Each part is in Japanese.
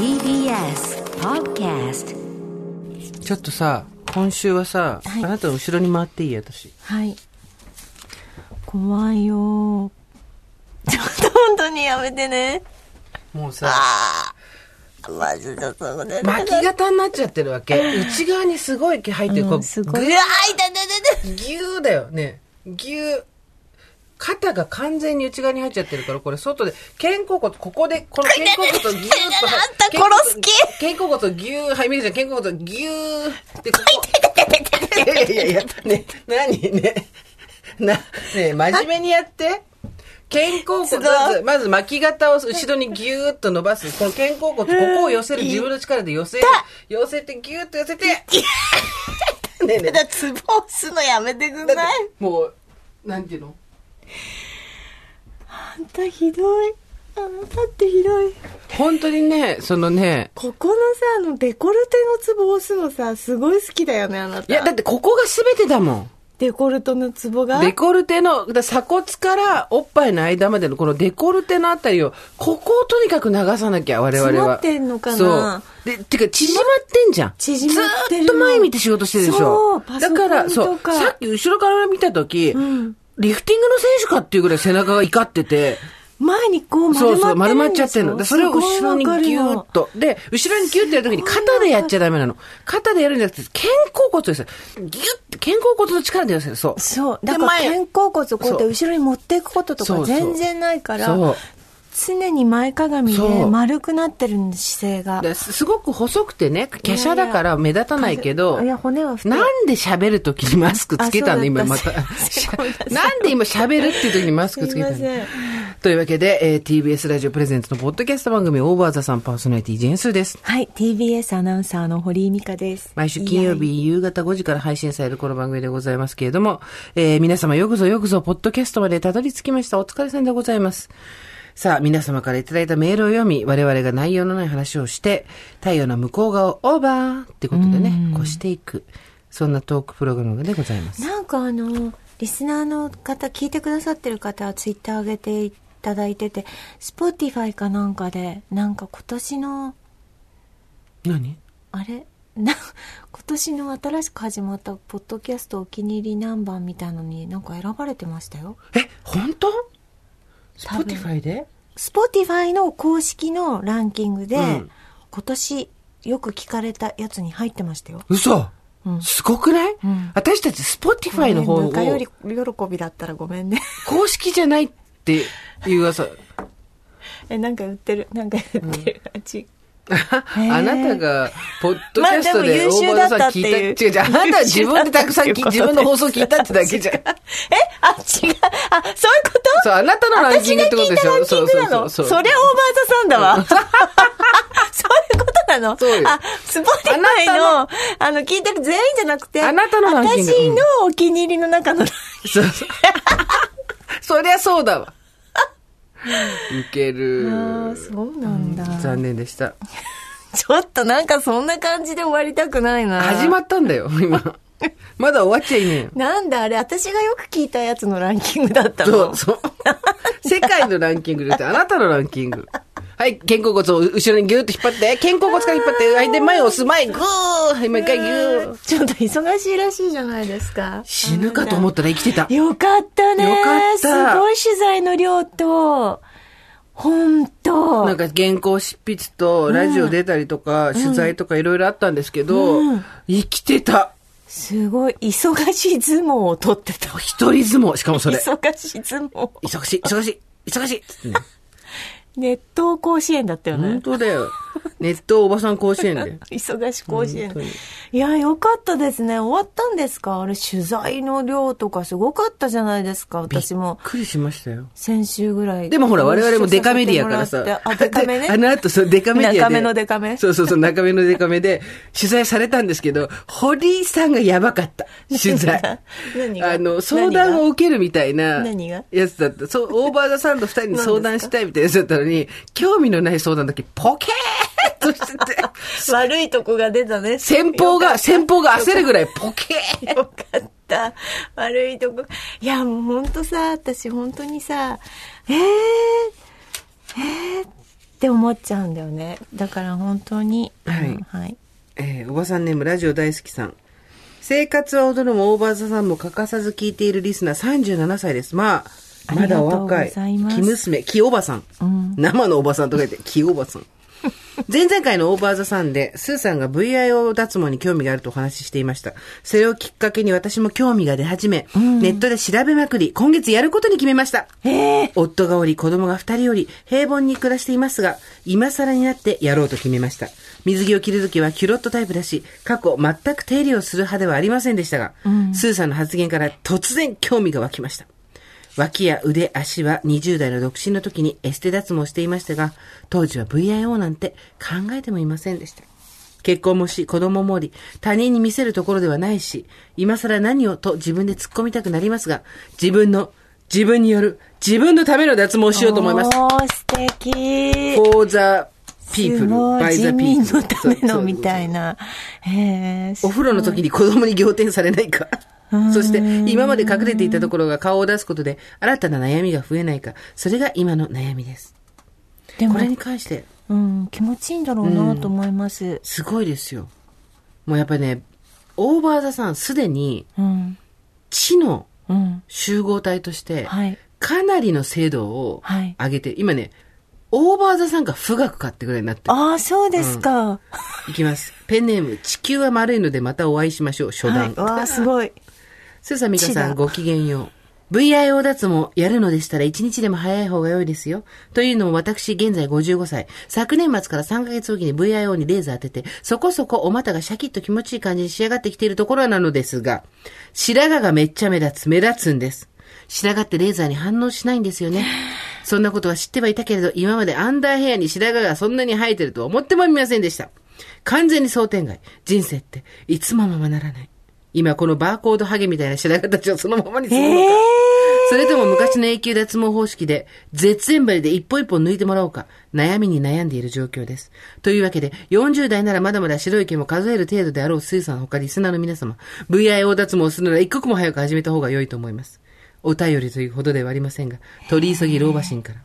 TBS Podcast ちょっとさ、今週はさ、はいあなたの後ろに回っていい？私。はい。怖いよ。ちょっと本当にやめてね。もうさ、マジでそうね。巻き型になっちゃってるわけ。内側にすごい毛入ってる。こう、うんすごい。ぐうわー、痛い痛い痛い痛い。ぎゅーだよね。ぎゅー。肩が完全に内側に入っちゃってるから、これ外で、肩甲骨、ここで、この肩甲骨をぎゅーっと。あんた殺す気肩甲骨をぎゅー、はい、みるちゃん、肩甲骨をぎゅーって、ここ。いやいやいや、ね、なにね、な、ね、真面目にやって。肩甲骨、まず、まず巻き型を後ろにぎゅーっと伸ばす。この肩甲骨、ここを寄せる。自分の力で寄せる。寄せて、ぎゅーっと寄せて。ねえねえだ、ツボ押すのやめてくんだないもう、なんていうのあんたひどい。あんたってひどい。本当にね、そのね、ここのさ、あの、デコルテのツボ押すのさ、すごい好きだよね、あなた。いや、だってここが全てだもん。デコルトのツボが？デコルテの、だ鎖骨からおっぱいの間までのこのデコルテのあたりを、ここをとにかく流さなきゃ、我々は。詰まってんのかな？そう。で、てか、縮まってんじゃん。縮まってるのずーっと前見て仕事してるでしそょう。パソコンだから、そうと。かさっき後ろから見たとき、んリフティングの選手かっていうぐらい背中が怒ってて、前にこうそうそう、丸まっちゃってるの。でそれを後ろにギューッと。で、後ろにギューッてやるときに肩でやっちゃダメなの。肩でやるんじゃなくて、肩甲骨ですよ。ギュッて、肩甲骨の力でやるそう。そう。だでから前肩甲骨をこうやって後ろに持っていくこととか全然ないから。常に前かがみで丸くなってる姿勢が。ですすごく細くてね、華奢だから目立たないけど、いや、骨は。なんで喋るときにマスクつけたの？あ今また。なんで今喋るっていうときにマスクつけたの？というわけで、えー TBS ラジオプレゼンツのポッドキャスト番組オーバーザさんパーソナリティジェンスーです。はい、TBS アナウンサーの堀井美香です。毎週金曜日夕方5時から配信されるこの番組でございますけれども、えー皆様よくぞよくぞポッドキャストまでたどり着きました。お疲れ様でございます。さあ、皆様からいただいたメールを読み、我々が内容のない話をして、太陽の向こう側をオーバーってことでね、越していく。そんなトークプログラムでございます。なんかあの、リスナーの方、聞いてくださってる方はツイッター上げていただいてて、Spotify かなんかで、なんか今年の、何？あれ？な、今年の新しく始まったポッドキャストお気に入りナンバーみたいのになんか選ばれてましたよ。え、本当？ Spotify で？Spotify の公式のランキングで、うん今年よく聞かれたやつに入ってましたよ。嘘、うんすごくない、うん私たちスポティファイの方をごめんぬかより喜びだったらごめんね。公式じゃないっていう噂。え、なんか言ってる。なんか言ってる。あち あなたが、ポッドキャストで大まあでも優秀場さん聞いた。だったって違う違う。あなたは自分でたくさん聞い、自分の放送聞いたってだけじゃん。え？あ、違う。あ、そういうこと？そう、あなたのランキングってことでしょ。私が聞いたランキングなの？そうそうそうそれ OVER THE SUN だわ。そういうことなの？そうよ。あ、 Spotify の、あの、聞いてる全員じゃなくて、あなたのランキング。私のお気に入りの中の、そうそう。そりゃそうだわ。ウケる。ああ、そうなんだ。残念でした。ちょっとなんかそんな感じで終わりたくないな。始まったんだよ、今。まだ終わっちゃいねえよ。なんだあれ、私がよく聞いたやつのランキングだったの。そう、そう。世界のランキングでって、あなたのランキング。はい、肩甲骨を後ろにギューッと引っ張って、肩甲骨から引っ張って、はい、で、前を押す、前、グーはい、もう一回ギュー。ちょっと忙しいらしいじゃないですか。死ぬかと思ったら生きてた。よかったね。よかったすごい取材の量と、本当なんか原稿執筆と、ラジオ出たりとか、取材とかいろいろあったんですけど、うん生きてた。すごい、忙しい相撲を取ってた。一人相撲、しかもそれ。忙しい相撲。忙しい、忙しい、忙しい。熱湯甲子園だったよね本。当だよ。ネットおばさん甲子園で。忙し甲子園。いや、よかったですね。終わったんですか？あれ、取材の量とかすごかったじゃないですか。私もびっくりしましたよ。先週ぐらい。でもほら、我々もデカメディアからさ。あ、デカめね？で あの後、そう、デカメディアで。中めのデカめそうそうそう、中めのデカめで、取材されたんですけど、堀井さんがやばかった。取材。何が？あの、相談を受けるみたいな。何が？やつだった。そう、オーバーザさんと二人に相談したいみたいなやつだったのに、興味のない相談だけ、ポケー っとしてて、悪いとこが出たね。先方が、先方が焦るぐらい、ポケー よかった。悪いとこ。いや、もうほんとさ、私本当にさ、えー、えー、って思っちゃうんだよね。だから本当に。はいうんはい。えーおばさんネームラジオ大好きさん。生活は踊るもオーバーザさんも欠かさず聞いているリスナー37歳です。まあ、まだお若い。木娘、木おばさん。生のおばさんとか言って、木おばさん。前々回のオーバーザさんで、スーさんが VIO 脱毛に興味があるとお話ししていました。それをきっかけに私も興味が出始め、ネットで調べまくり、今月やることに決めました。夫がおり、子供が二人おり、平凡に暮らしていますが、今更になってやろうと決めました。水着を着るときはキュロットタイプだし、過去全く手入れをする派ではありませんでしたが、スーさんの発言から突然興味が湧きました。脇や腕、足は20代の独身の時にエステ脱毛していましたが、当時は VIO なんて考えてもいませんでした。結婚もし、子供もおり、他人に見せるところではないし、今更何をと自分で突っ込みたくなりますが、自分の、自分による、自分のための脱毛をしようと思います。おー、素敵。for the す people, ごい by the 人民 people. のためのみたいな。へえ。お風呂の時に子供に仰天されないか？そして、今まで隠れていたところが顔を出すことで、新たな悩みが増えないか。それが今の悩みです。でもこれに関して、うん、気持ちいいんだろうなと思います。すごいですよ。もうやっぱりね、オーバーザさん、すでに、うん。知のうん。集合体として、はい。かなりの精度をはい上げて、今ね、オーバーザさんが富岳かってぐらいになってる。ああ、そうですか。いきます。ペンネーム、地球は丸いのでまたお会いしましょう。初はい段。。わあ、すごい。スーサミカ地ださん、ごきげんよう。VIO 脱毛やるのでしたら1日でも早い方が良いですよ。というのも私現在55歳。昨年末から3ヶ月おきに VIO にレーザー当てて、そこそこお股がシャキッと気持ちいい感じに仕上がってきているところなのですが、白髪がめっちゃ目立つ、目立つんです。白髪ってレーザーに反応しないんですよね。そんなことは知ってはいたけれど、今までアンダーヘアに白髪がそんなに生えてるとは思ってもみませんでした。完全に想定外。人生っていつもままならない。今このバーコードハゲみたいな白髪たちをそのままにするのか。それとも昔の永久脱毛方式で、絶縁針で一本一本抜いてもらおうか、悩みに悩んでいる状況です。というわけで、40代ならまだまだ白い毛も数える程度であろうスーさんほかリスナーの皆様、VIO 脱毛をするなら一刻も早く始めた方が良いと思います。お便りというほどではありませんが、取り急ぎ老婆心から。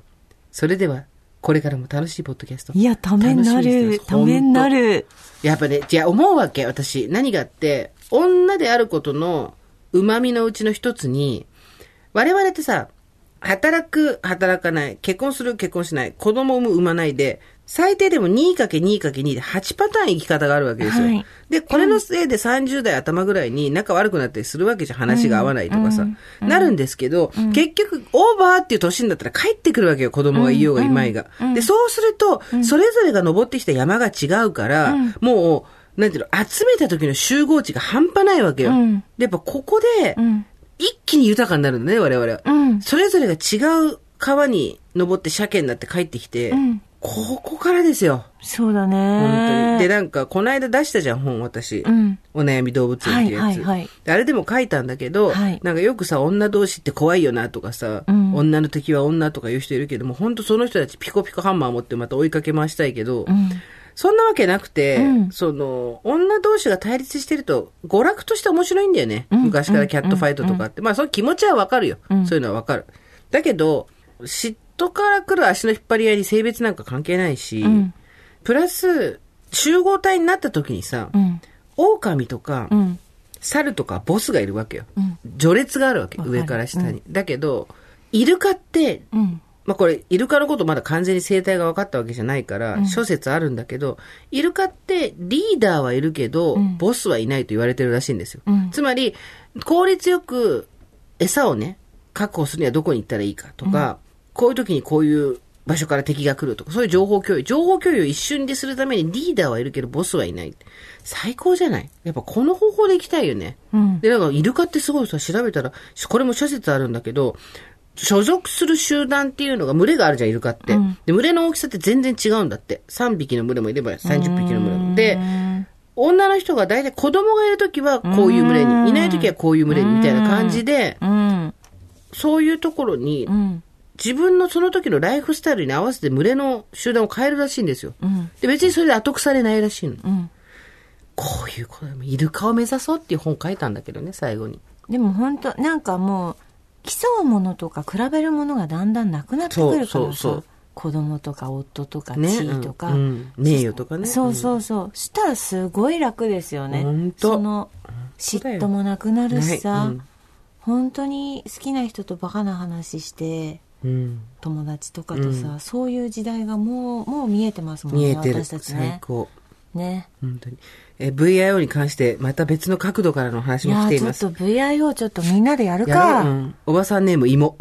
それでは、これからも楽しいポッドキャスト。いや、ためになる。ためにな。る。やっぱね、じゃあ思うわけ、私。何があって、女であることの旨味のうちの一つに、我々ってさ、働く、働かない、結婚する、結婚しない、子供を産まないで、最低でも 2×2×2 で8パターン生き方があるわけですよ。はいで、これのせいで30代頭ぐらいに仲悪くなったりするわけじゃん。話が合わないとかさ。なるんですけど、結局、オーバーっていう年になったら帰ってくるわけよ。子供がいようがいまいが。で、そうすると、それぞれが登ってきた山が違うから、もう、なんていうの、集めた時の集合値が半端ないわけよ。うんで、やっぱここで、ん一気に豊かになるのね、我々は。うんそれぞれが違う川に登って鮭になって帰ってきて、んここからですよ。そうだ本当に。ね。で、なんか、この間出したじゃん、本、私。うんお悩み動物園っていうやつ。はいはいはいであれでも書いたんだけど、はいなんかよくさ、女同士って怖いよなとかさ、ん女の敵は女とか言う人いるけども、本当その人たちピコピコハンマー持ってまた追いかけ回したいけど、うん。そんなわけなくて、うんその、女同士が対立してると、娯楽として面白いんだよね。昔からキャットファイトとかって。まあ、その気持ちはわかるよ、そういうのはわかる。だけど、嫉妬から来る足の引っ張り合いに性別なんか関係ないし、んプラス、集合体になった時にさ、うん。狼とか、うん。猿とかボスがいるわけよ。うん序列があるわけ。上から下に。だけど、イルカって、うん。まあこれ、イルカのことまだ完全に生態が分かったわけじゃないから、諸説あるんだけど、イルカってリーダーはいるけど、ボスはいないと言われてるらしいんですよ。うんつまり、効率よく餌をね、確保するにはどこに行ったらいいかとか、こういう時にこういう場所から敵が来るとか、そういう情報共有。情報共有を一瞬でするためにリーダーはいるけど、ボスはいない。最高じゃないやっぱこの方法で行きたいよね。うん。で、なんか、イルカってすごいさ、調べたら、これも諸説あるんだけど、所属する集団っていうのが群れがあるじゃん、イルカって。で、群れの大きさって全然違うんだって。3匹の群れもいれば30匹の群れも。で、女の人が大体子供がいるときはこういう群れに、いないときはこういう群れに、みたいな感じで、うん。そういうところにう、ん。自分のその時のライフスタイルに合わせて群れの集団を変えるらしいんですよ。うん。で、別にそれで後腐れないらしいの。うん。こういうことイルカを目指そうっていう本書いたんだけどね、最後に。でも本当なんかもう、競うものとか比べるものがだんだんなくなってくるからさ。子供とか夫とかね地位とか、うんうん。名誉とかね。そうそうそう、したらすごい楽ですよね。その嫉妬もなくなるしさ、うん。本当に好きな人とバカな話してうん。友達とかとさ、うん。そういう時代がもうもう見えてますもんね私たち最ね高。ね。本当にえ VIO に関してまた別の角度からの話いも来ています。ちょっと VIO ちょっとみんなでやるやかろう。うん。おばさんネーム芋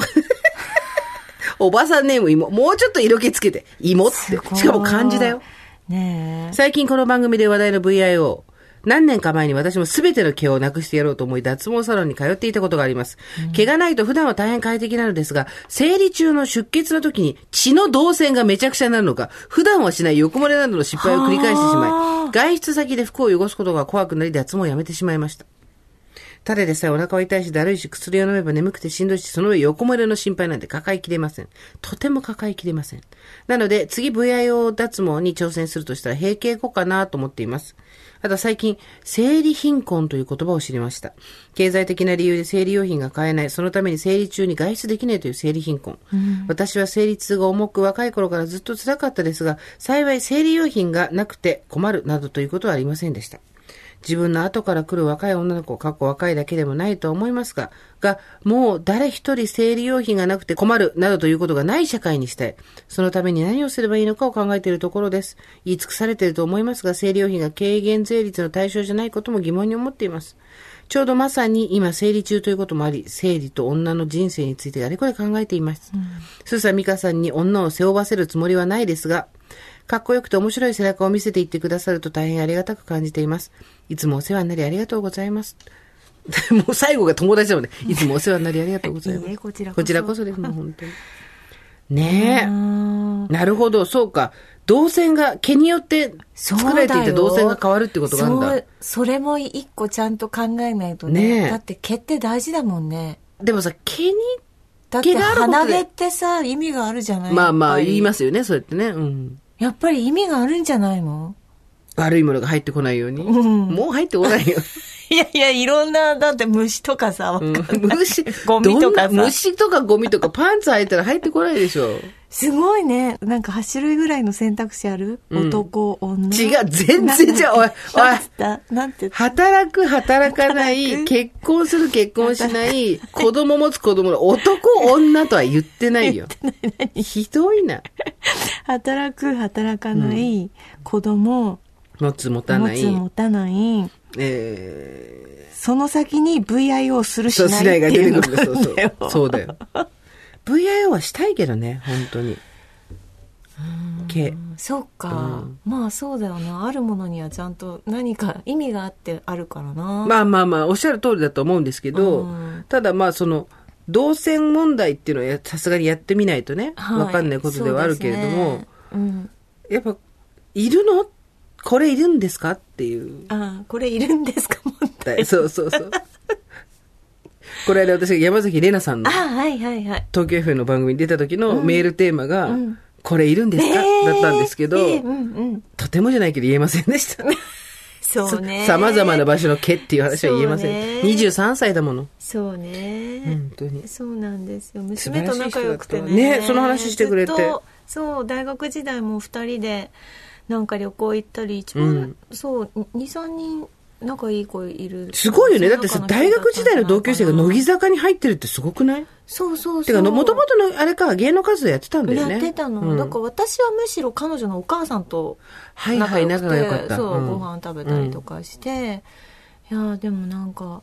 おばさんネーム芋もうちょっと色気つけて。芋って。しかも漢字だよ。ねえ。最近この番組で話題の VIO。何年か前に私も全ての毛をなくしてやろうと思い脱毛サロンに通っていたことがあります。毛がないと普段は大変快適なのですが、生理中の出血の時に血の動線がめちゃくちゃになるのか、普段はしない横漏れなどの失敗を繰り返してしまはいあ、外出先で服を汚すことが怖くなり脱毛をやめてしまいました。ただでさえお腹は痛いし、だるいし、薬を飲めば眠くてしんどいし、その上横漏れの心配なんて抱えきれません。とても抱えきれません。なので、次 VIO 脱毛に挑戦するとしたら閉経後かなと思っています。あと最近、生理貧困という言葉を知りました。経済的な理由で生理用品が買えない、そのために生理中に外出できないという生理貧困。私は生理痛が重く若い頃からずっと辛かったですが、幸い生理用品がなくて困るなどということはありませんでした。自分の後から来る若い女の子、過去若いだけでもないと思いますが、が、もう誰一人生理用品がなくて困る、などということがない社会にしたい。そのために何をすればいいのかを考えているところです。言い尽くされていると思いますが、生理用品が軽減税率の対象じゃないことも疑問に思っています。ちょうどまさに今生理中ということもあり、生理と女の人生についてあれこれ考えています。スーサミカさんに女を背負わせるつもりはないですが、かっこよくて面白い背中を見せていってくださると大変ありがたく感じています。いつもお世話になりありがとうございます。もう最後が友達だもんね。いつもお世話になりありがとうございます。い いえこちらこそこちらこそです、もう本当に。ねうんえ。なるほど、そうか。動線が、毛によって作られていた動線が変わるってことがあるんだ。そうそれも一個ちゃんと考えないとねえねだって毛って大事だもんねでもさ、毛に、だって鼻毛ってさ意味があるじゃないまあまあ言いますよね、そうやってね。うん。やっぱり意味があるんじゃないの？悪いものが入ってこないように。ん。もう入ってこないよ。いやいやいろんなだって虫とかさ、わかんうんない。虫、ゴミとか虫とかゴミとかパンツ履いたら入ってこないでしょ。すごいね。なんか8種類ぐらいの選択肢ある、うん。男女？違う全然違う。おいおい。なんて働く、働かない、結婚する、結婚しない、子供持つ子供の男、女とは言ってないよ。ひどいな。働く働かない、子供持つ、持たない。持つ持たないえその先に VIO するー、そう、しないっていうくるんだ。そうそうのがあるんだよ。そうだよ。VIO はしたいけどね、本当に。毛。そうか、まあそうだよなあるものにはちゃんと何か意味があってあるからな、まあまあまあ、おっしゃる通りだと思うんですけど、うんただまあその、動線問題っていうのはやさすがにやってみないとね、はいわかんないことではあるけれども、ねうん、やっぱ、いるのこれいるんですか？っていう。ああこれいるんですか？問題 そうそうそう。これで私が山崎怜奈さんのはいはいはい。東京 FM の番組に出た時のメールテーマが、うん。これいるんですか、だったんですけど、ええうんうん。とてもじゃないけど言えませんでした。そうね。さまざまな場所の毛っていう話は言えません。ね23歳だもの。そうね、本当に。そうなんですよ。娘と仲良くてね。ねその話してくれて。そう大学時代も2人でなんか旅行行ったり一番、うん。そう23人仲いい子いる。すごいよね。だってさ、大学時代の同級生が乃木坂坂に入ってるってすごくない？そうそうそう。てか、もともとのあれか、芸能活動やってたんだよね。やってたの、うん。だから私はむしろ彼女のお母さんとはいはい、仲が良かった。そう、ん。ご飯食べたりとかして、いやーでもなんか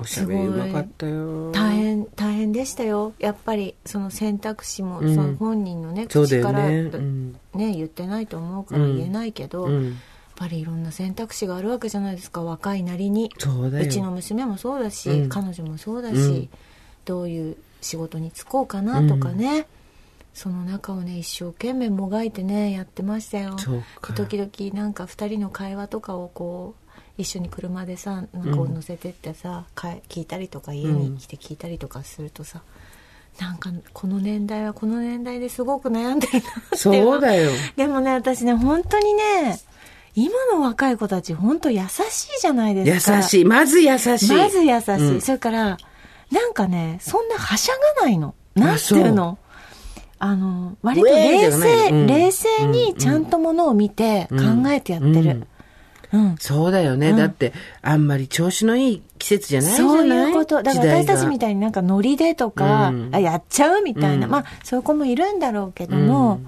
おしゃべりうまかったよ。大変大変でしたよ。やっぱりその選択肢も、うん。その本人のね口からね。ねうん。言ってないと思うから言えないけど、うん。やっぱりいろんな選択肢があるわけじゃないですか。若いなりに。そうちの娘もそうだし、うん。彼女もそうだし、うん。どういう仕事に就こうかなとかね、その中をね一生懸命もがいてねやってましたよ。時々なんか2人の会話とかをこう一緒に車でさなんかこう乗せてってさ、かい聞いたりとか家に来て聞いたりとかするとさ、なんかこの年代はこの年代ですごく悩んでるなそうだよ。でもね私ね本当にね今の若い子たち本当優しいじゃないですか。優しい。まず優しい。まず優しい、うん。それからなんかねそんなはしゃがないの。なんていう。のあの、割と冷静、うん。冷静にちゃんとものを見て考えてやってる。うん。そうだよね。だって、あんまり調子のいい季節じゃないじゃない？そういうこと。だから私たちみいたいになんかノリでとか、うんあやっちゃうみたいな、うんまあそういう子もいるんだろうけども、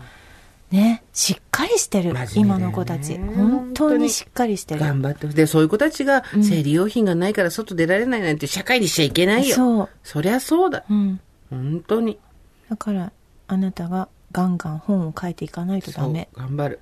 ね、しっかりしてる、ねの子たち。本当にしっかりしてる。頑張ってで、そういう子たちが生理用品がないから外出られないなんて社会にしちゃいけないよ。そう。そりゃそうだ。うん。本当に。だから、あなたがガンガン本を書いていかないとダメ。そう頑張る。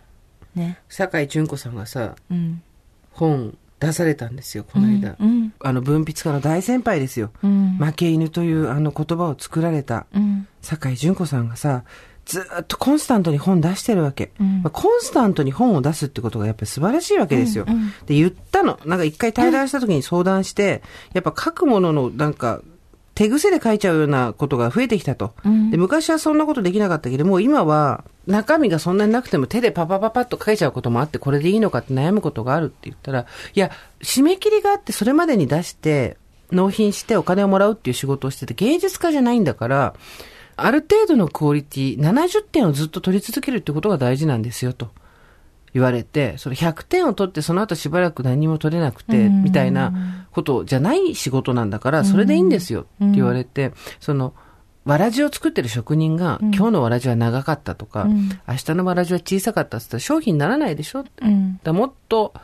ね。酒井純子さんがさ、うん。本出されたんですよ、この間。うん。あの、文筆家の大先輩ですよ。うん。負け犬というあの言葉を作られたうん。酒井純子さんがさ、ずーっとコンスタントに本出してるわけ、うんまあコンスタントに本を出すってことがやっぱり素晴らしいわけですよ。うんうんで、言ったの。なんか一回対談した時に相談して、やっぱ書くもののなんか、手癖で書いちゃうようなことが増えてきたと。うんで、昔はそんなことできなかったけど、もう今は中身がそんなになくても手でパパパパッと書いちゃうこともあって、これでいいのかって悩むことがあるって言ったら、いや、締め切りがあってそれまでに出して、納品してお金をもらうっていう仕事をしてて、芸術家じゃないんだから、ある程度のクオリティ、70点をずっと取り続けるってことが大事なんですよ、と言われて、それ100点を取ってその後しばらく何も取れなくて、うんみたいなことじゃない仕事なんだから、それでいいんですよ、って言われて、その、わらじを作ってる職人が、今日のわらじは長かったとか、うん明日のわらじは小さかったって言ったら商品にならないでしょってうん。だもっと、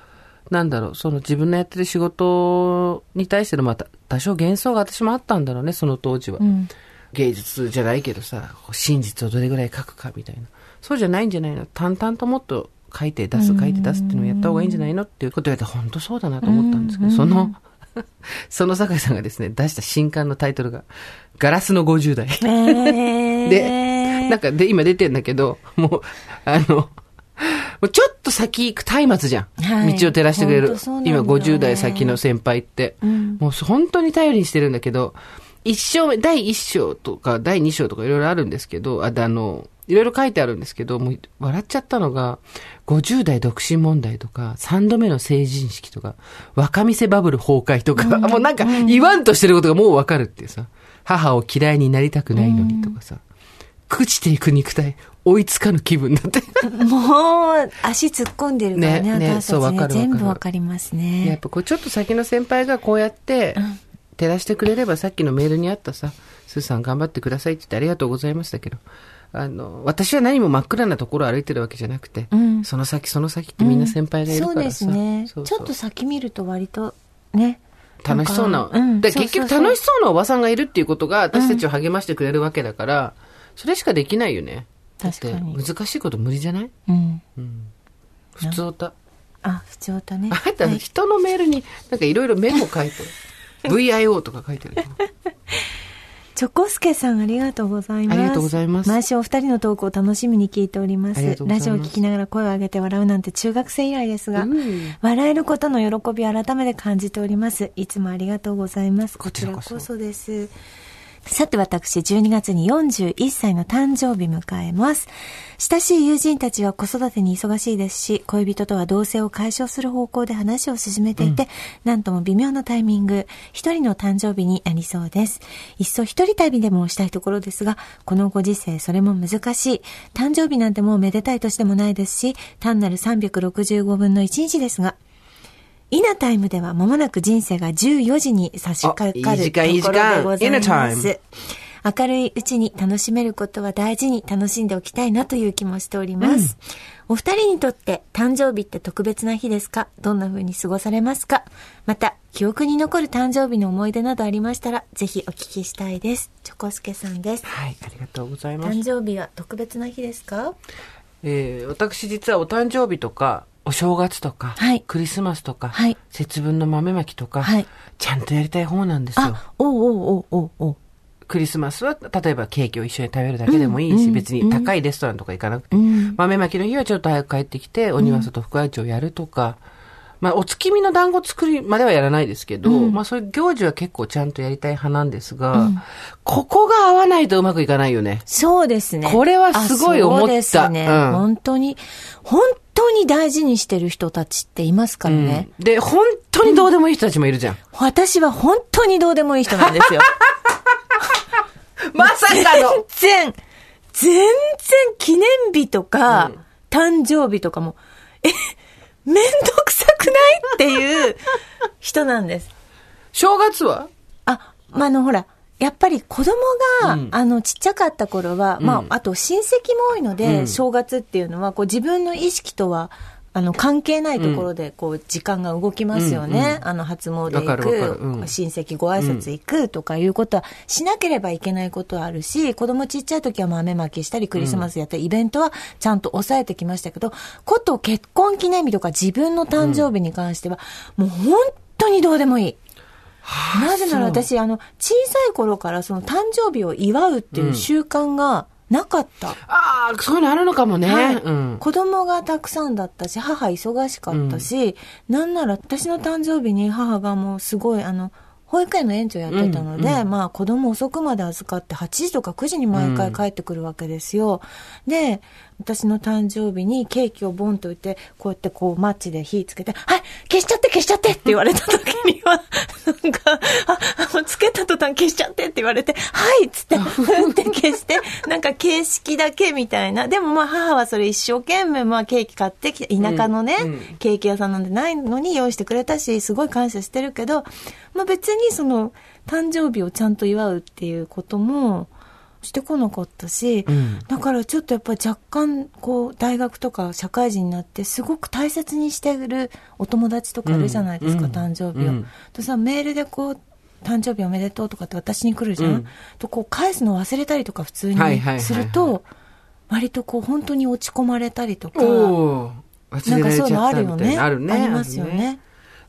なんだろう、その自分のやってる仕事に対してのまた多少幻想が私もあったんだろうね、その当時は。うん。芸術じゃないけどさ、真実をどれぐらい書くかみたいな。そうじゃないんじゃないの淡々ともっと書いて出す、書いて出すっていうのをやった方がいいんじゃないのっていうことを言われて、本当そうだなと思ったんですけど、その、その酒井さんがですね、出した新刊のタイトルが、ガラスの50代。えー、で、なんかで、今出てんだけど、もう、あの、もうちょっと先行く松明じゃん。はい。道を照らしてくれる。ほんとそうなんだよ今ね50代先の先輩って。うん。もう本当に頼りにしてるんだけど、一章目、第一章とか第二章とかいろいろあるんですけど、あ、であの、いろいろ書いてあるんですけど、もう笑っちゃったのが、50代独身問題とか、3度目の成人式とか、若見せバブル崩壊とか、もうなんか言わんとしてることがもうわかるっていうさ、母を嫌いになりたくないのにとかさ、朽ちていく肉体、追いつかぬ気分だって。もう、足突っ込んでるからね、ねね。そうわかるわかる全部わかりますやっね。ぱこうちょっと先の先輩がこうやって照らしてくれればさっきのメールにあったさ、スーさん頑張ってくださいって言ってありがとうございましたけど、あの、私は何も真っ暗なところを歩いてるわけじゃなくて、うんその先その先ってみんな先輩がいるからさ。そうですねそうそうちょっと先見ると割と、ね。楽しそうな。うんで結局楽しそうなおばさんがいるっていうことが私たちを励ましてくれるわけだから、それしかできないよね。確かに難しいこと無理じゃない？うん。普通歌。あ、不調だね。あなた、人のメールになんかいろいろメモ書いてる。VIO とか書いてる。チョコスケさんありがとうございます。ありがとうございます毎週お二人のトークを楽しみに聞いております。ますラジオを聞きながら声を上げて笑うなんて中学生以来ですが、うん笑えることの喜びを改めて感じております。いつもありがとうございます。こちらこそです。さて私、12月に41歳の誕生日迎えます。親しい友人たちは子育てに忙しいですし、恋人とは同棲を解消する方向で話を進めていて、なんとも微妙なタイミング、一人の誕生日になりそうです。いっそ一人旅でもしたいところですが、このご時世それも難しい。誕生日なんてもうめでたい年でもないですし、単なる365分の1日ですが、イナタイムでは間もなく人生が14時に差し掛かるところ間でございます。明るいうちに楽しめることは大事に楽しんでおきたいなという気もしております。お二人にとって誕生日って特別な日ですか？どんな風に過ごされますか？また、記憶に残る誕生日の思い出などありましたら、ぜひお聞きしたいです。チョコスケさんです。はい、ありがとうございます。誕生日は特別な日ですか？えー私実はお誕生日とか、お正月とか、はい。クリスマスとか、はい。節分の豆まきとか、はい。ちゃんとやりたい方なんですよ。あ、おうおうおうおうおう。クリスマスは、例えばケーキを一緒に食べるだけでもいいし、うん別に高いレストランとか行かなくて、うん。豆まきの日はちょっと早く帰ってきて、お庭外福会長やるとか、まあ、お月見の団子作りまではやらないですけど、まあ、そういう行事は結構ちゃんとやりたい派なんですが、ここが合わないとうまくいかないよね。そうですね。これはすごい思ったあそうですね、うん本当に、本当に大事にしてる人たちっていますからね。うんで、本当にどうでもいい人たちもいるじゃん。私は本当にどうでもいい人なんですよ。まさかの全然、全然記念日とか、うん誕生日とかも、え、めんどくさくない？っていう人なんです。正月は？あ、まあ、あの、ほら、やっぱり子供が、うん。あの、ちっちゃかった頃は、まうん。あ、あと親戚も多いので、うん。正月っていうのは、こう自分の意識とは、あの、関係ないところで、こう、時間が動きますよね。うんうん。あの、初詣行く、うん。親戚ご挨拶行くとかいうことは、しなければいけないことはあるし、子供ちっちゃい時は豆まきしたり、クリスマスやったり、イベントはちゃんと抑えてきましたけど、こと結婚記念日とか自分の誕生日に関しては、もう本当にどうでもいい。なぜなら私、あの、小さい頃からその誕生日を祝うっていう習慣がなかった。ああ、そういうのあるのかもね。はいうん。子供がたくさんだったし、母忙しかったし、なんなら私の誕生日に母がもうすごい、あの、保育園の園長やってたので、まあ子供遅くまで預かって8時とか9時に毎回帰ってくるわけですよ。で、私の誕生日にケーキをボンと置いて、こうやってこうマッチで火つけて、はい消しちゃって消しちゃってって言われた時には、なんか、あ、あもうつけた途端消しちゃってって言われて、はいっつって、ふんって消して、なんか形式だけみたいな。でもまあ母はそれ一生懸命まあケーキ買ってきて、田舎のね、うんうんケーキ屋さんなんてないのに用意してくれたし、すごい感謝してるけど、まあ別にその、誕生日をちゃんと祝うっていうことも、してこなかったし、うん。だからちょっとやっぱ若干、こう、大学とか社会人になって、すごく大切にしてるお友達とかいるじゃないですか、うん。誕生日を。うん。とさ、メールでこう、誕生日おめでとうとかって私に来るじゃん、うん。とこう返すの忘れたりとか普通にすると、割とこう本当に落ち込まれたりとか、なんかそういうのあるよね。なあるね。ありますよあるね。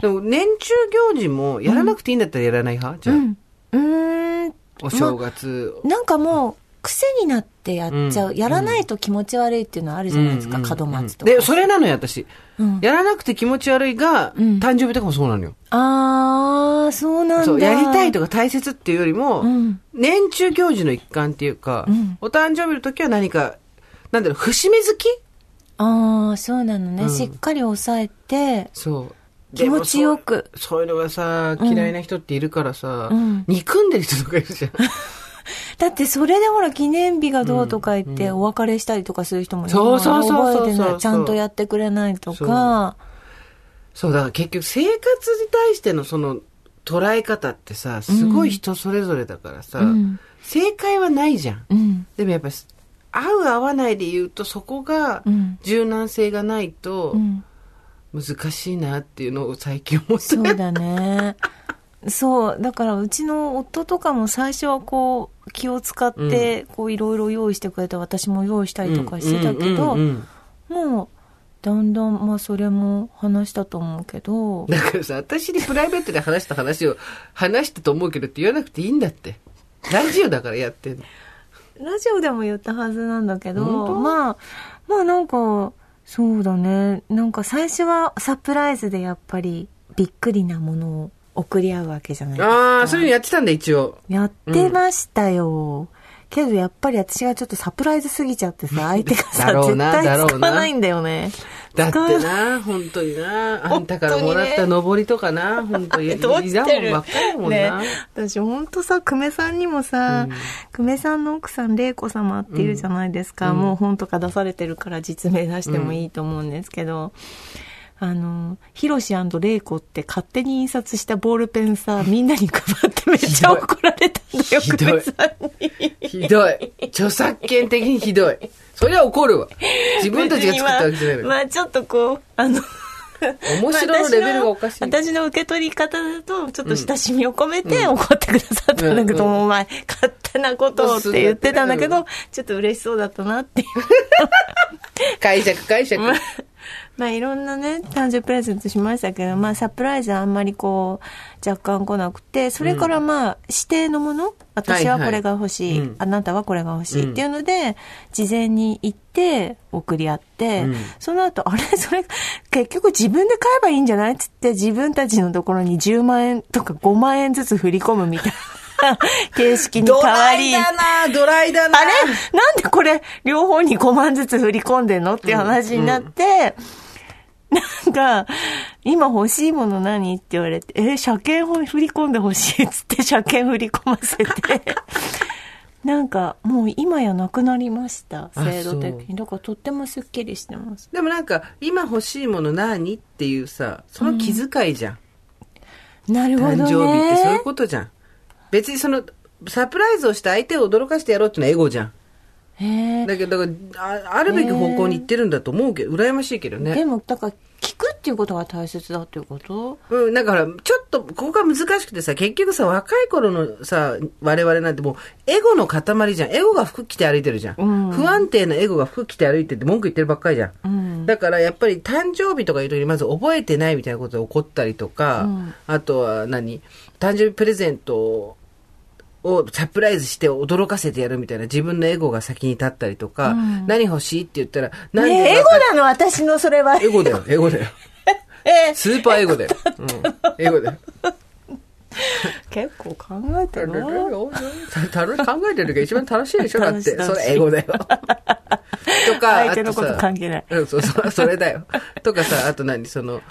でも、年中行事もやらなくていいんだったらやらない派？じゃあ、うん。お正月。なんかもう、癖になってやっちゃう。うんやらないと気持ち悪いっていうのはあるじゃないですか、うんうん門松とか。で、それなのよ、私。うんやらなくて気持ち悪いが、うん誕生日とかもそうなのよ。あー、そうなんだ。そう、やりたいとか大切っていうよりも、うん年中行事の一環っていうか、うんお誕生日の時は何か、なんだろう、節目好き？あー、そうなのね。うんしっかり抑えて、そう。気持ちよくそう。いうのがさ、嫌いな人っているからさ、うん憎んでる人とかいるじゃん。だってそれでほら記念日がどうとか言ってお別れしたりとかする人もいるそうそうそうそう覚えてないちゃんとやってくれないとか。そう、だから結局生活に対してのその捉え方ってさ、すごい人それぞれだからさ、うん正解はないじゃん。うん。でもやっぱ、合う合わないで言うとそこがうん柔軟性がないとうん。難しいなっていうのを最近思ってそうだね。そう。だから、うちの夫とかも最初はこう、気を使って、こう、いろいろ用意してくれて、私も用意したりとかしてたけど、もう、だんだん、まあ、それも話したと思うけど、だからさ、私にプライベートで話した話を話したと思うけどって言わなくていいんだって。ラジオだからやってんの。ラジオでも言ったはずなんだけど、まあ、まあなんか、そうだね。なんか最初はサプライズでやっぱりびっくりなものを送り合うわけじゃないですか。ああ、そういうのやってたんだ、一応。やってましたよ。けどやっぱり私がちょっとサプライズすぎちゃってさ、相手がさ、絶対使わないんだよね。だってな、本当にな、あんたからもらった上りとかな、本当に。どうしてる。いらんもんばっかりもんな。ね。私ほんとさ、久米さんにもさ、うん。久米さんの奥さん、玲子様っているじゃないですか。うん。もう本とか出されてるから実名出してもいいと思うんですけど、あの、ヒロシ玲子って勝手に印刷したボールペンさ、みんなに配ってめっちゃ怒られたんだよ、久米さんに。ひどい。著作権的にひどい。そりゃ怒るわ。自分たちが作ったわけじゃない。まあ、まあちょっとこう、あの、面白いのレベルがおかしい。私の受け取り方だと、ちょっと親しみを込めて怒ってくださったんだけど、お前、勝手なことをって言ってたんだけど、ちょっと嬉しそうだったなっていう。解釈解釈。まあ、まあいろんなね、誕生日プレゼントしましたけど、まあサプライズはあんまりこう、若干来なくて、それからまあ、指定のもの私はこれが欲しい、はいはいうん。あなたはこれが欲しいっていうので、事前に行って、送り合って、うん。その後、あれ？それ、結局自分で買えばいいんじゃない？っつって、自分たちのところに10万円とか5万円ずつ振り込むみたいな 形式にド変わり。ライだなドライだな。あれ？なんでこれ、両方に5万ずつ振り込んでんの？っていう話になって、なんか、今欲しいもの何って言われて、え、車検を振り込んで欲しいっつって車検振り込ませて。なんかもう今やなくなりましたあ制度的にだからとってもすっきりしてますでもなんか、今欲しいもの何っていうさ、その気遣いじゃん。なるほどね誕生日ってそういうことじゃん。別にその、サプライズをして相手を驚かしてやろうっていうのはエゴじゃん。だけど、だからああるべき方向に行ってるんだと思うけど、羨ましいけどね。でもだから聞くっていうことが大切だっていうこと？うん、だから、ちょっと、ここが難しくてさ、結局さ、若い頃のさ、我々なんてもう、エゴの塊じゃん。エゴが服着て歩いてるじゃん。うん不安定なエゴが服着て歩いてて文句言ってるばっかりじゃん。うんだから、やっぱり誕生日とかいう時にまず覚えてないみたいなことで起こったりとか、うんあとは何？誕生日プレゼントをサプライズして驚かせてやるみたいな自分のエゴが先に立ったりとか、うん何欲しいって言ったら、なんねえエゴなの？私のそれはエゴだよ、エゴだよ。えスーパーエゴだよ。うん。エゴだよ。結構考えてる た楽し考えてる時が一番楽しいでしょ？だって。それ英語だよ。とか、相手のこと関係ないうん、そうそう、それだよ。とかさ、あと何、その、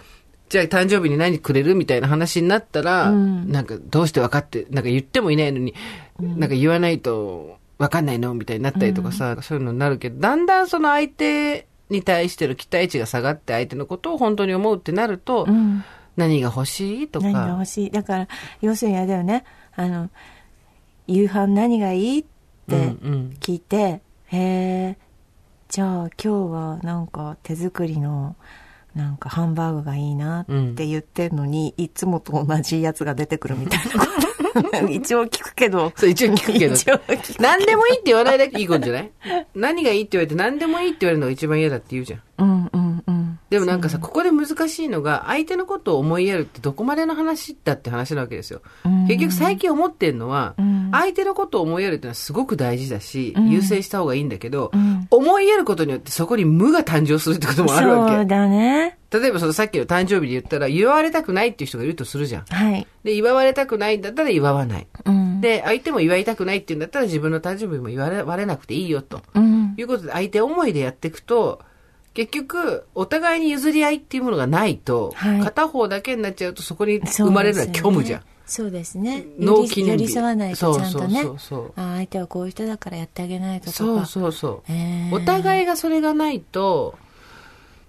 じゃあ誕生日に何くれるみたいな話になったら、うん。なんかどうして分かって、なんか言ってもいないのに、なんか言わないと分かんないのみたいになったりとかさ、そういうのになるけど、だんだんその相手に対しての期待値が下がって相手のことを本当に思うってなると、うん。何が欲しいとか。何が欲しい？だから要するにあれだよね。あの夕飯何がいい？ってうんうん。聞いて、へえじゃあ今日はなんか手作りのなんかハンバーグがいいなって言ってんのに、いつもと同じやつが出てくるみたいな。こ と一応聞くけど。そう、一応聞くけど。一応聞。く何でもいいって言わないだけいいことじゃない？何がいいって言われて何でもいいって言われるのが一番嫌だって言うじゃん。うん。うんうんでもなんかさ、ここで難しいのが、相手のことを思いやるってどこまでの話だって話なわけですよ。うん結局最近思ってんのは、うん相手のことを思いやるってのはすごく大事だし、うん優先した方がいいんだけど、うん思いやることによってそこに無が誕生するってこともあるわそうけ。だね例えばそのさっきの誕生日で言ったら、祝われたくないっていう人がいるとするじゃん。はいで、祝われたくないんだったら祝わない。うんで、相手も祝いたくないって言うんだったら自分の誕生日も祝われなくていいよと。うんいうことで相手思いでやっていくと、結局、お互いに譲り合いっていうものがないと、はい。片方だけになっちゃうとそこに生まれるのは虚無じゃん。そうですね。納期寄り添わないとちゃんとねそうそうそうそう。あ相手はこういう人だからやってあげないととか。そうそうそう。へー。お互いがそれがないと、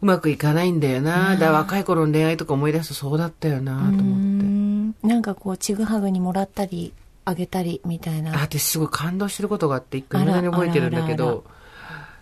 うまくいかないんだよな。だ若い頃の恋愛とか思い出すとそうだったよなとう思って。ん。なんかこうちぐはぐにもらったりあげたりみたいな。あ私すごい感動してることがあって、一回あら未だに覚えてるんだけあらあらど、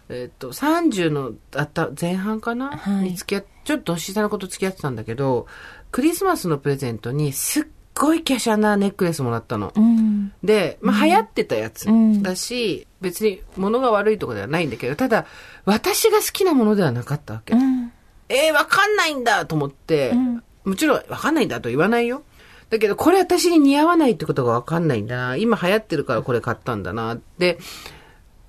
えっと、30のあった前半かな、はいに付き合っちょっと年下の子と付き合ってたんだけど、クリスマスのプレゼントにすっごい華奢なネックレスもらったの。うんで、まあ、流行ってたやつうんだし、別に物が悪いとかではないんだけど、ただ、私が好きなものではなかったわけ。うんえー、わかんないんだと思って、うんもちろんわかんないんだと言わないよ。だけど、これ私に似合わないってことがわかんないんだな。今流行ってるからこれ買ったんだな。で、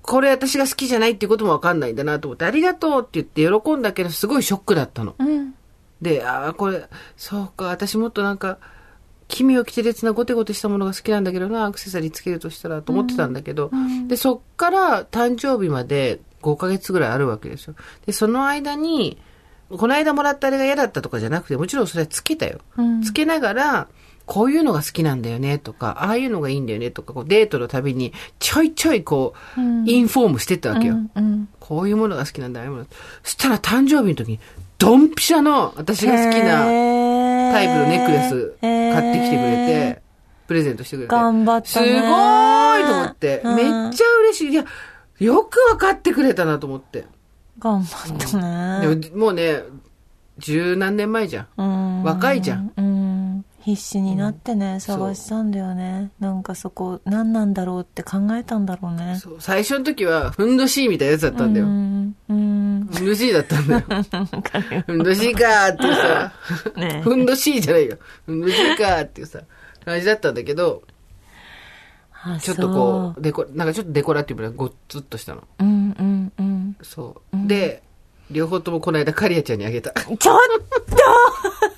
これ私が好きじゃないっていうこともわかんないんだなと思って、ありがとうって言って喜んだけど、すごいショックだったの。うんで、ああ、これ、そうか、私もっとなんか、奇妙奇烈なゴテゴテしたものが好きなんだけどな、アクセサリーつけるとしたらと思ってたんだけど、うんで、そっから誕生日まで5ヶ月ぐらいあるわけですよ。で、その間に、この間もらったあれが嫌だったとかじゃなくて、もちろんそれはつけたよ。うんつけながら、こういうのが好きなんだよねとか、ああいうのがいいんだよねとか、こうデートのたびにちょいちょいこう、うんインフォームしてったわけよ。うんうんこういうものが好きなんだ、ああいうもの。そしたら誕生日の時に、ドンピシャの私が好きなタイプのネックレス買ってきてくれて、プレゼントしてくれて。頑張ったねすごーいと思って、うんめっちゃ嬉しい。いや、よくわかってくれたなと思って。頑張ったねでももうね、十何年前じゃん。うん若いじゃん。うん必死になってね、探したんだよねなんかそこ何なんだろうって考えたんだろうねそう最初の時は、ふんどしいみたいなやつだったんだよ。うんうんふんどしいだったんだよ。ふんどしいかーっていうさ、ねふんどしいじゃないよ。ふんどしいかーっていうさ、感じだったんだけど、あちょっとこう、デコ、なんかちょっとデコラティブなごっつっとしたの。そううんうんうんそう。で、両方ともこの間カリアちゃんにあげた。だちょっと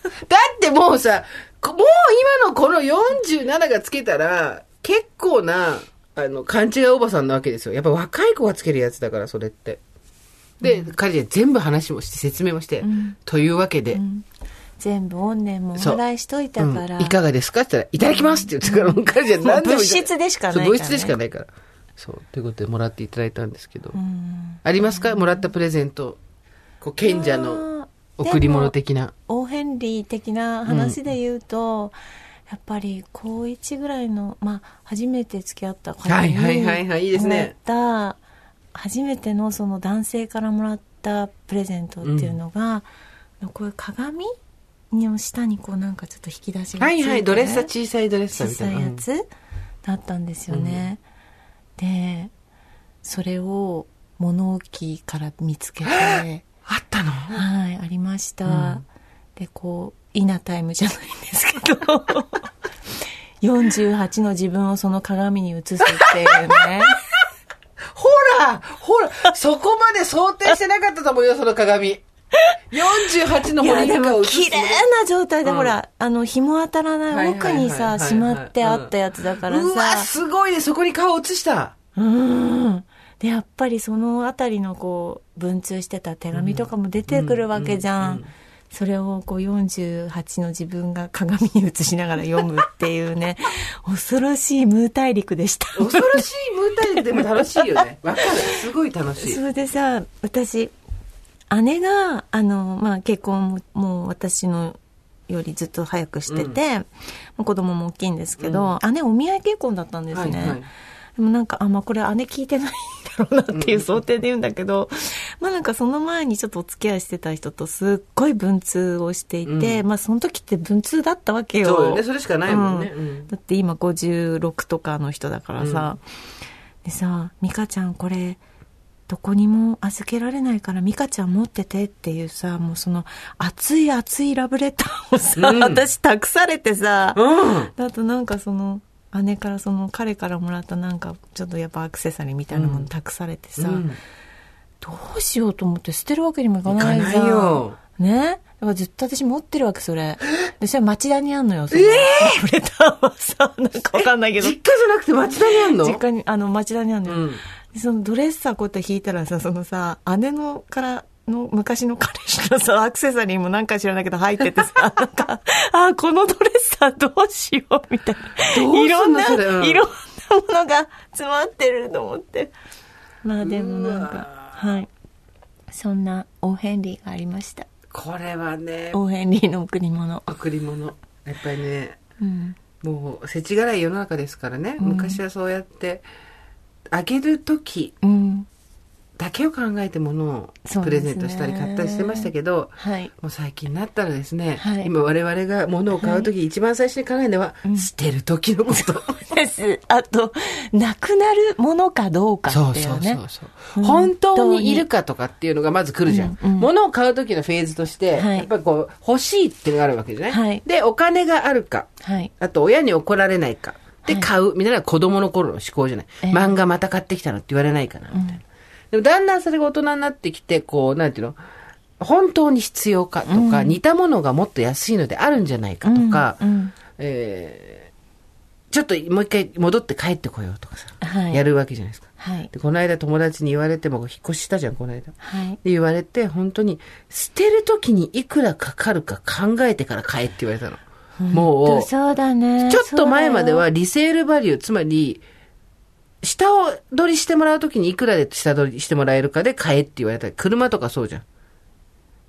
ってもうさ、こもう今のこの47がつけたら、結構な、あの、勘違いおばさんなわけですよ。やっぱ若い子がつけるやつだから、それって。で、カリア全部話もして、説明もして、ん。というわけで、全部怨念もお払いしといたから、うん。いかがですかって言ったら、いただきますって言ってから、もうカリア何でも物質でしかないからね。そう物質でしかないから。そう。ということでもらっていただいたんですけど。うん。ありますか？もらったプレゼント。こう、賢者の贈り物的な。オーヘンリー的な話で言うと、やっぱり高1ぐらいの、まあ、初めて付き合った方にはいはいはいはいいいですね。た初めてのその男性からもらったプレゼントっていうのが、こういう鏡の下にこうなんかちょっと引き出しがはいはい、ドレッサー、小さいドレッサみたいな。さいやつだったんですよね、でそれを物置から見つけて あったの？はい、ありました。うんで、こう、イナタイムじゃないんですけど、48の自分をその鏡に映すっていうね。ほらほらそこまで想定してなかったと思うよ、その鏡。48の森中を映す綺麗な状態で、うんほら、あの、紐当たらない奥にさ、しまってあったやつだからうわ、さ、すごいね、そこに顔映した。うん。で、やっぱりそのあたりのこう、文通してた手紙とかも出てくるわけじゃうんうんん。それをこう48の自分が鏡に映しながら読むっていうね、恐ろしいムー大陸でした。恐ろしいムータイでも楽しいよね。わかる。すごい楽しい。それでさ、私、姉が、あの、まあ、結婚も、もう私のよりずっと早くしてて、もう子供も大きいんですけど、姉お見合い結婚だったんですね。はいはいでもなんか、あ、まあ、これ姉聞いてないんだろうなっていう想定で言うんだけど、まあなんかその前にちょっとお付き合いしてた人とすっごい文通をしていて、うん。まあその時って文通だったわけよ。そうよね、それしかないもんね。ううん。だって今56とかの人だからさ、でさ「美香ちゃんこれどこにも預けられないから美香ちゃん持ってて」っていうさもうその熱い熱いラブレターをさ、うん。私託されてさ、うん。あとなんかその姉からその彼からもらったなんかちょっとやっぱアクセサリーみたいなもの託されてさ、うん。どうしようと思って捨てるわけにもいかないじゃんね？だからずっと私持ってるわけそれ。でそれ町田にあんのよそのラブレターはさなんかわかんないけど。実家じゃなくて町田にあんの？実家にあの町田にあるのよ、うん。でそのドレッサーこうやって引いたらさそのさ姉のからの昔の彼氏のさアクセサリーもなんか知らないけど入っててさ なんかあこのドレッサーどうしようみたいな。いろんな、いろんなものが詰まってると思って。まあでもなんかはい。そんなオーヘンリーがありました。これはね、オーヘンリーの贈り物。贈り物。やっぱりね、うん。もう、世知辛い世の中ですからね。うん。昔はそうやって、あげる時うんだけを考えて物をプレゼントしたり買ったりしてましたけど、はいもう最近になったらですね、はい今我々が物を買う時、一番最初に考えるのは、うん捨てる時のこと。です。あと、なくなるものかどうかそうっていうね。そうそうそう。本当にいるかとかっていうのがまず来るじゃん。うんうん物を買う時のフェーズとして、はいやっぱりこう、欲しいっていうのがあるわけじゃない、はいで、お金があるか、はい。あと親に怒られないか。で、はい買う。みたいなのが子供の頃の思考じゃない？ええ漫画また買ってきたのって言われないかな、みたいな。でもだんだんそれが大人になってきて、こう、なんていうの？本当に必要かとか、うん似たものがもっと安いのであるんじゃないかとか、うんうんえーちょっともう一回戻って帰ってこようとかさ、はい。やるわけじゃないですか。はい。で、この間友達に言われても、引っ越ししたじゃん、この間。はい。で言われて、本当に、捨てる時にいくらかかるか考えてから買えって言われたの。もう、そうだね。ちょっと前まではリセールバリュー、つまり、下を取りしてもらうときにいくらで下取りしてもらえるかで買えって言われた。車とかそうじゃん。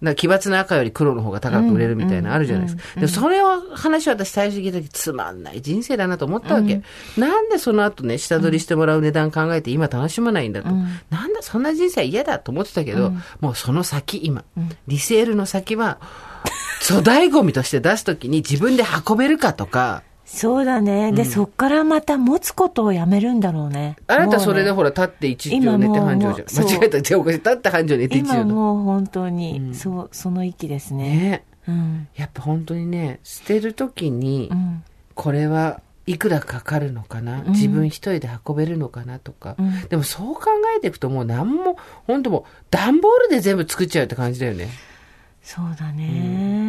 な奇抜な赤より黒の方が高く売れるみたいなのあるじゃないですか。でもそれを話を私最初聞いた時つまんない人生だなと思ったわけ。なんでその後ね、下取りしてもらう値段考えて今楽しまないんだと。うんなんだ、そんな人生は嫌だと思ってたけど、もうその先今、リセールの先は、粗大ゴミとして出すときに自分で運べるかとか、そうだね。で、そっからまた持つことをやめるんだろうね。あなたそれでほら、立って一畳寝て今もう半畳じゃん。間違えた手を起こして、立って半畳寝て一今畳だ。もう本当に、うんそう、その域ですね。ねうん。やっぱ本当にね、捨てるときにう、ん。これはいくらかかるのかな、ん自分一人で運べるのかなとか、うんでもそう考えていくともう何も、本当もう段ボールで全部作っちゃうって感じだよね。そうだね。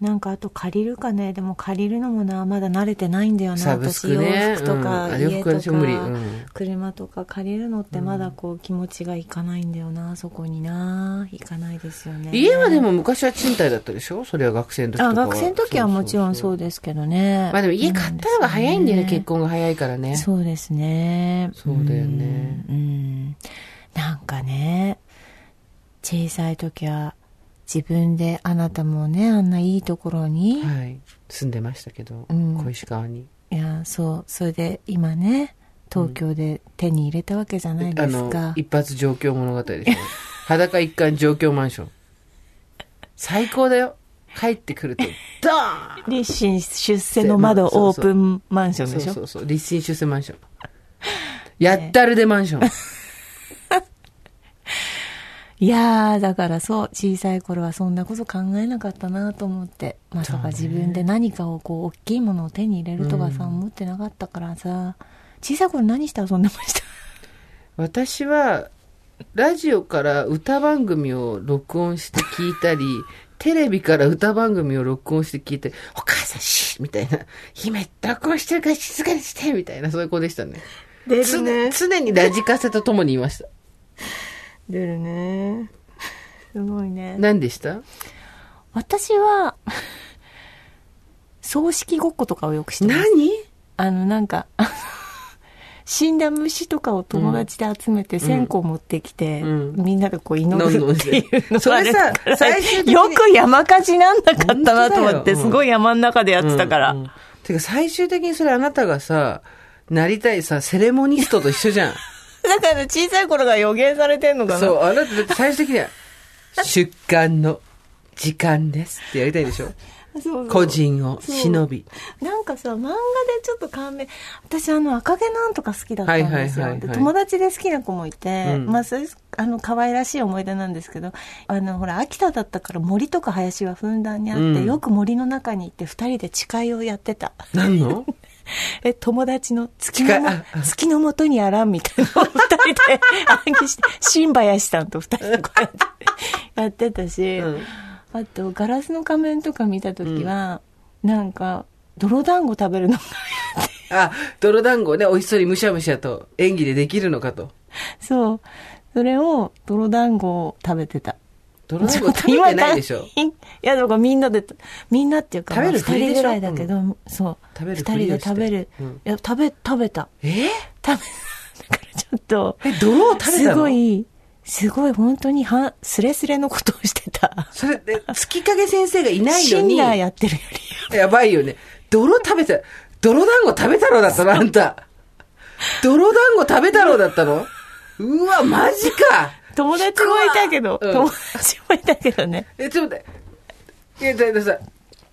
ねなんかあと借りるかね？でも借りるのもなまだ慣れてないんだよなね。私洋服とか、うん。家とか、うん。車とか借りるのってまだこう気持ちがいかないんだよなそこにな。行かないですよね。家はでも昔は賃貸だったでしょ？それは学生の時あ学生の時はもちろんそうでですけどね。まあでも家買ったのが早いんだよね、結婚婚が早いからね。そうですね。そうだよね。うん、うん。なんかね小さい時は自分であなたもねあんないいところに、はい。住んでましたけど、うん小石川に。いやそうそれで今ね東京で手に入れたわけじゃないですか、、一発上京物語でしょ。裸一貫上京マンション。最高だよ。帰ってくると、ドーン立身出世の窓オープンマンションでしょそうそうそう。立身出世マンション。やったるでマンション。いやーだからそう小さい頃はそんなこと考えなかったなと思って。まさか自分で何かをこう大きいものを手に入れるとかさ、思ってなかったからさ。小さい頃何して遊んでました？私は、ラジオから歌番組を録音して聞いたり、テレビから歌番組を録音して聞いて、お母さんしみたいな、姫、録音してるから静かにしてみたいな、そういう子でしたね。出常常にラジカセと共にいました。出るね。すごいね。何でした？私は 葬式ごっことかをよくしてます。何？あのなんか 死んだ虫とかを友達で集めて線香持ってきて、うん。みんなでこう祈るっていうのそれさあから。最終よく山火事なんなかったなと思って、すごい山の中でやってたから。うんうん。てか最終的にそれあなたがさ、なりたいさ、セレモニストと一緒じゃん。だから小さい頃が予言されてんのかな？そう、あなただって最終的には、出棺の時間ですってやりたいでしょ？そう個人を忍び。なんかさ、漫画でちょっと感銘、私あの、赤毛なんとか好きだったんですよ。友達で好きな子もいて、うん。まあ、それ、あの、可愛らしい思い出なんですけど、あの、ほら、秋田だったから森とか林はふんだんにあって、うん。よく森の中に行って二人で誓いをやってた。何の？え、友達の月のも月のもとにあらんみたいなのを二人で暗記して、新林さんと二人でこうやってやってたし、うんあと、ガラスの仮面とか見たときは、なんか、泥団子食べるのがあ、泥団子ね、美味しそうにむしゃむしゃと演技でできるのかと。そう。それを、泥団子を食べてた。泥団子食べてないでしょ。いや、だからみんなで、みんなっていうか、二人ぐらいだけど、そう。食べる二人で食べる。うんいや、食べ、食べた。え？食べ、だからちょっと、え、泥を食べすたの？ごい、すごい本当には、スレスレのことをしてた。それで、月影先生がいないのシンに、ナーやってるより。やばいよね。泥食べた、泥団子食べたろうだったの？あんた。泥団子食べたろうだったの？うわ、マジか友達もいたけど、うん友達もいたけどね。え、ちょっと待って。いや、ださ、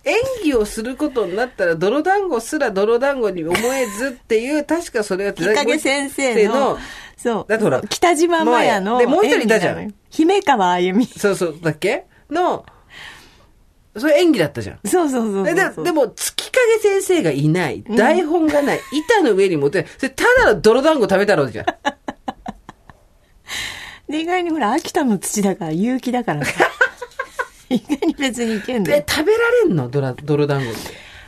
演技をすることになったら、泥団子すら泥団子に思えずっていう、確かそれは、日陰先生の、そう。だってほら北島麻也の。でもう一人いたじゃん。姫川あゆみ。そうそう、だっけ？の、それ演技だったじゃん。そうそうそうそうでででも、月影先生がいない。台本がない。板の上に持ってない。それ、ただの泥団子食べたろうじゃん。で、意外にほら、秋田の土だから、有機だからさ。意外に別にいけんだよ、。で食べられんの？泥泥団子っ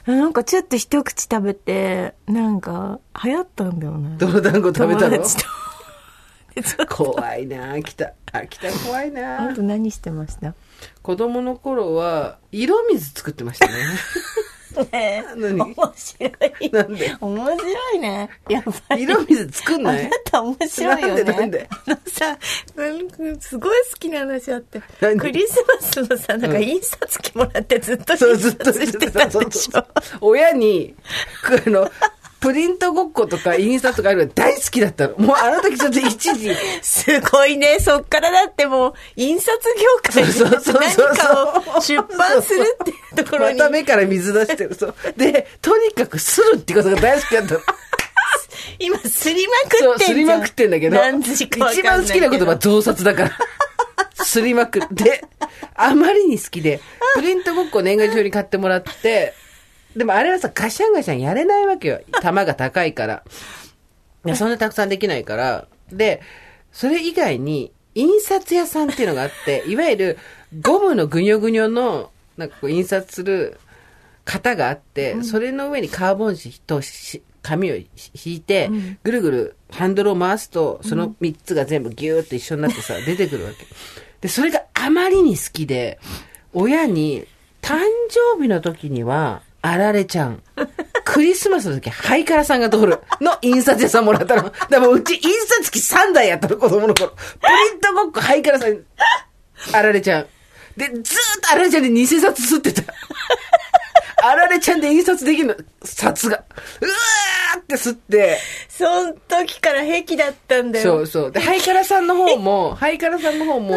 て。なんかちょっと一口食べて、なんか、流行ったんだよね。泥団子食べたの？怖いな秋田。秋田怖いあなと何してました？子供の頃は、色水作ってましたね。ね何？面白い。なんで？面白いね。やっぱり。色水作んあなないた面白いよね。なんでなんで？あのさ、うんすごい好きな話あって何？クリスマスのさ、なんかうん印刷機もらってずっとそう、印ずっと刷してたでしょ。親に、くあの、プリントごっことかインスタとかあるの大好きだったの。もうあの時ちょっと一時、すごいね。そっからだってもう、印刷業界そうそうそうそうで何かを出版するっていうところに。また目から水出してる。そう。で、とにかくするってことが大好きだったの。今、すりまくそう、ってんじゃん。すりまくってんだけど、何時か一番好きな言葉、増刷だから。すりまくって、あまりに好きで、プリントごっこ年賀状に買ってもらって、でもあれはさ、ガシャンガシャンやれないわけよ。玉が高いから。いやそんなたくさんできないから。で、それ以外に、印刷屋さんっていうのがあって、いわゆるゴムのぐにょぐにょの、なんかこう印刷する型があって、それの上にカーボン紙とし紙を引いて、ぐるぐるハンドルを回すと、その3つが全部ギューって一緒になってさ、出てくるわけ。で、それがあまりに好きで、親に、誕生日の時には、あられちゃん。クリスマスの時、ハイカラさんが通るの印刷屋さんもらったの。だからもううち印刷機3台やったの、子供の頃。プリントごっこ、ハイカラさん、あられちゃん。で、ずーっとあられちゃんで偽札吸ってた。あられちゃんで印刷できるの、札が。うわーって吸って、その時から癖だったんだよ。そうそう。で、ハイカラさんの方も、ハイカラさんの方も、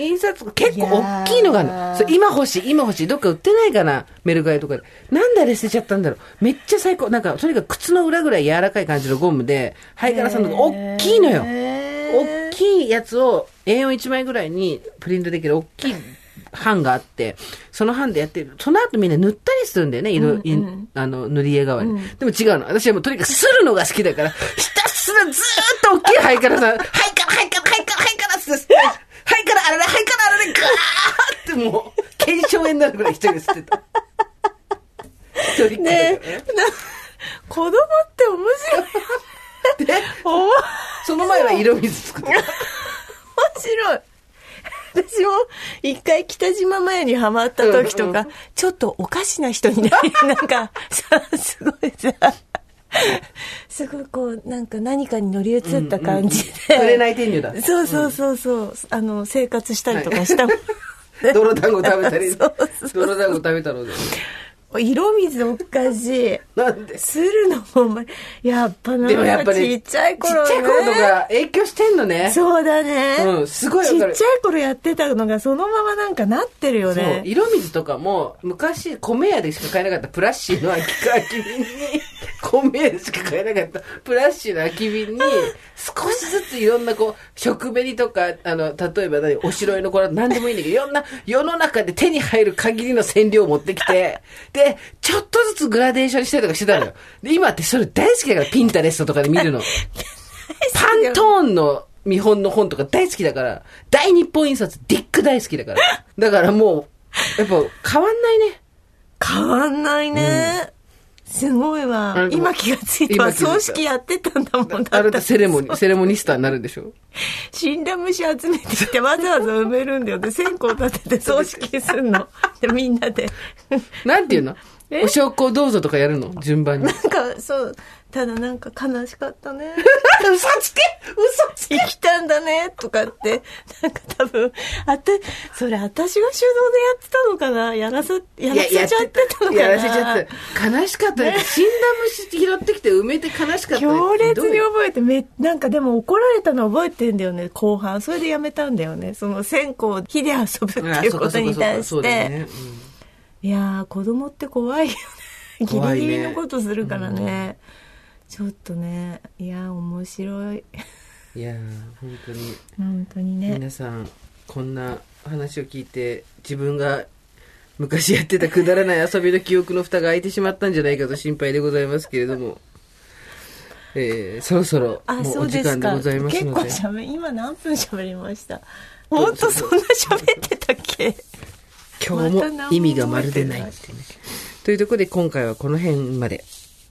印刷が結構大きいのがあるの。今欲しい、今欲しい。どっか売ってないかな？メルカリとかで。なんであれ捨てちゃったんだろう。めっちゃ最高。なんか、とにかく靴の裏ぐらい柔らかい感じのゴムで、ハイカラさんのが大きいのよ。大きいやつを A41 枚ぐらいにプリントできる大きい版があって、その版でやってる。その後みんな塗ったりするんだよね、色、いあの、塗り絵代わりに。でも違うの。私はもうとにかく刷るのが好きだから、ひたすらずーっと大きいハイカラさん、ハイカラ、ハイカラ、ハイカラ、ハイカラって刷って、ハイカラ、あられ、ハイカラ、あられ、ガーってもう、腱鞘炎になるぐらい一人で吸ってた。一人っ子だからねね。な子供って面白い。で、面その前は色水作ってた。白い。私も一回北島マヤにハマった時とか、ちょっとおかしな人になり、なんか、さ、すごいさ、すごいこう、なんか何かに乗り移った感じで。触れない天女だ。そうそうそうそう、あの、生活したりとかしたもん。泥団子食べたり そうそう、泥団子食べたので。色水おかしい。なんで？するのも、お前やっぱな、でもやっぱり、ちっちゃい頃、ね、ちっちゃい頃とか影響してんのね。そうだね。うんすごいちっちゃい頃やってたのがそのままなんかなってるよそうね。色水とかも、昔、米屋でしか買えなかったプラッシーの空き空き瓶に、米屋でしか買えなかったプラッシーの空き瓶に、少しずついろんなこう、食紅とか、あの、例えば何、おしろいのこれ何でもいいんだけど、いろんな世の中で手に入る限りの染料を持ってきて、で、ちょっとずつグラデーションしたりとかしてたのよ。で、今ってそれ大好きだから、ピンタレストとかで見るの。パントーンの見本の本とか大好きだから、大日本印刷ディック大好きだから。だからもう、やっぱ変わんないね。変わんないね。すごいわ今気がついたわ。葬式やってたんだもんだあなたセレモニー、セレモニスターになるんでしょ？死んだ虫集めてきてわざわざ埋めるんだよ。で、線香立てて葬式すんの。で、みんなで。なんていうの？えお焼香どうぞとかやるの？順番に。なんか、そう、ただなんか悲しかったね。嘘つけ！嘘つけ！生きたんだね、とかって、なんか多分、あた、それ私が手動でやってたのかな？やらせ、やらせちゃってたのかな？やらせちゃってた。悲しかったね。死んだ虫拾ってきて埋めて悲しかった。ね。強烈に覚えてめなんかでも怒られたの覚えてんだよね後半。それでやめたんだよね。その線香火で遊ぶっていうことに対あそうして、だよねいやー子供って怖いよね。ギリギリのことするからね。ちょっとね。いやー面白い。うんいやー本当に。本当にね。皆さんこんな話を聞いて自分が昔やってたくだらない遊びの記憶の蓋が開いてしまったんじゃないかと心配でございますけれども、えーそろそろあもうお時そうですか。間でございます結ので。構しゃべ今何分しゃべりました？本当そんな喋ってたっけ？今日も意味がまるでない。っていねというところで今回はこの辺まで。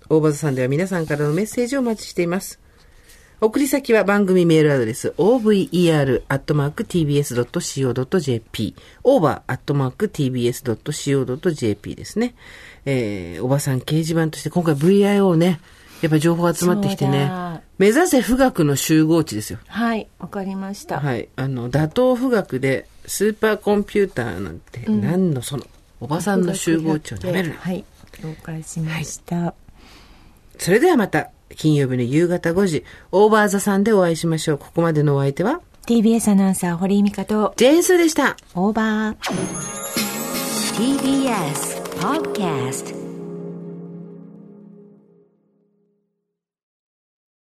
大場さんでは皆さんからのメッセージをお待ちしています。送り先は番組メールアドレス over.tbs.co.jp over.tbs.co.jp ですね。えー、おばさん掲示板として今回 VIO ね、やっぱり情報集まってきてね、目指せ富岳の集合値ですよ。はいわかりました、はい。あの、打倒富岳でスーパーコンピューターなんて、何のその、おばさんの集合値を舐めるな。はい了解しました、それではまた、金曜日の夕方5時、オーバーザさんでお会いしましょう。ここまでのお相手は、TBS アナウンサー堀井美香とジェーンスーでした。オーバー TBS Podcast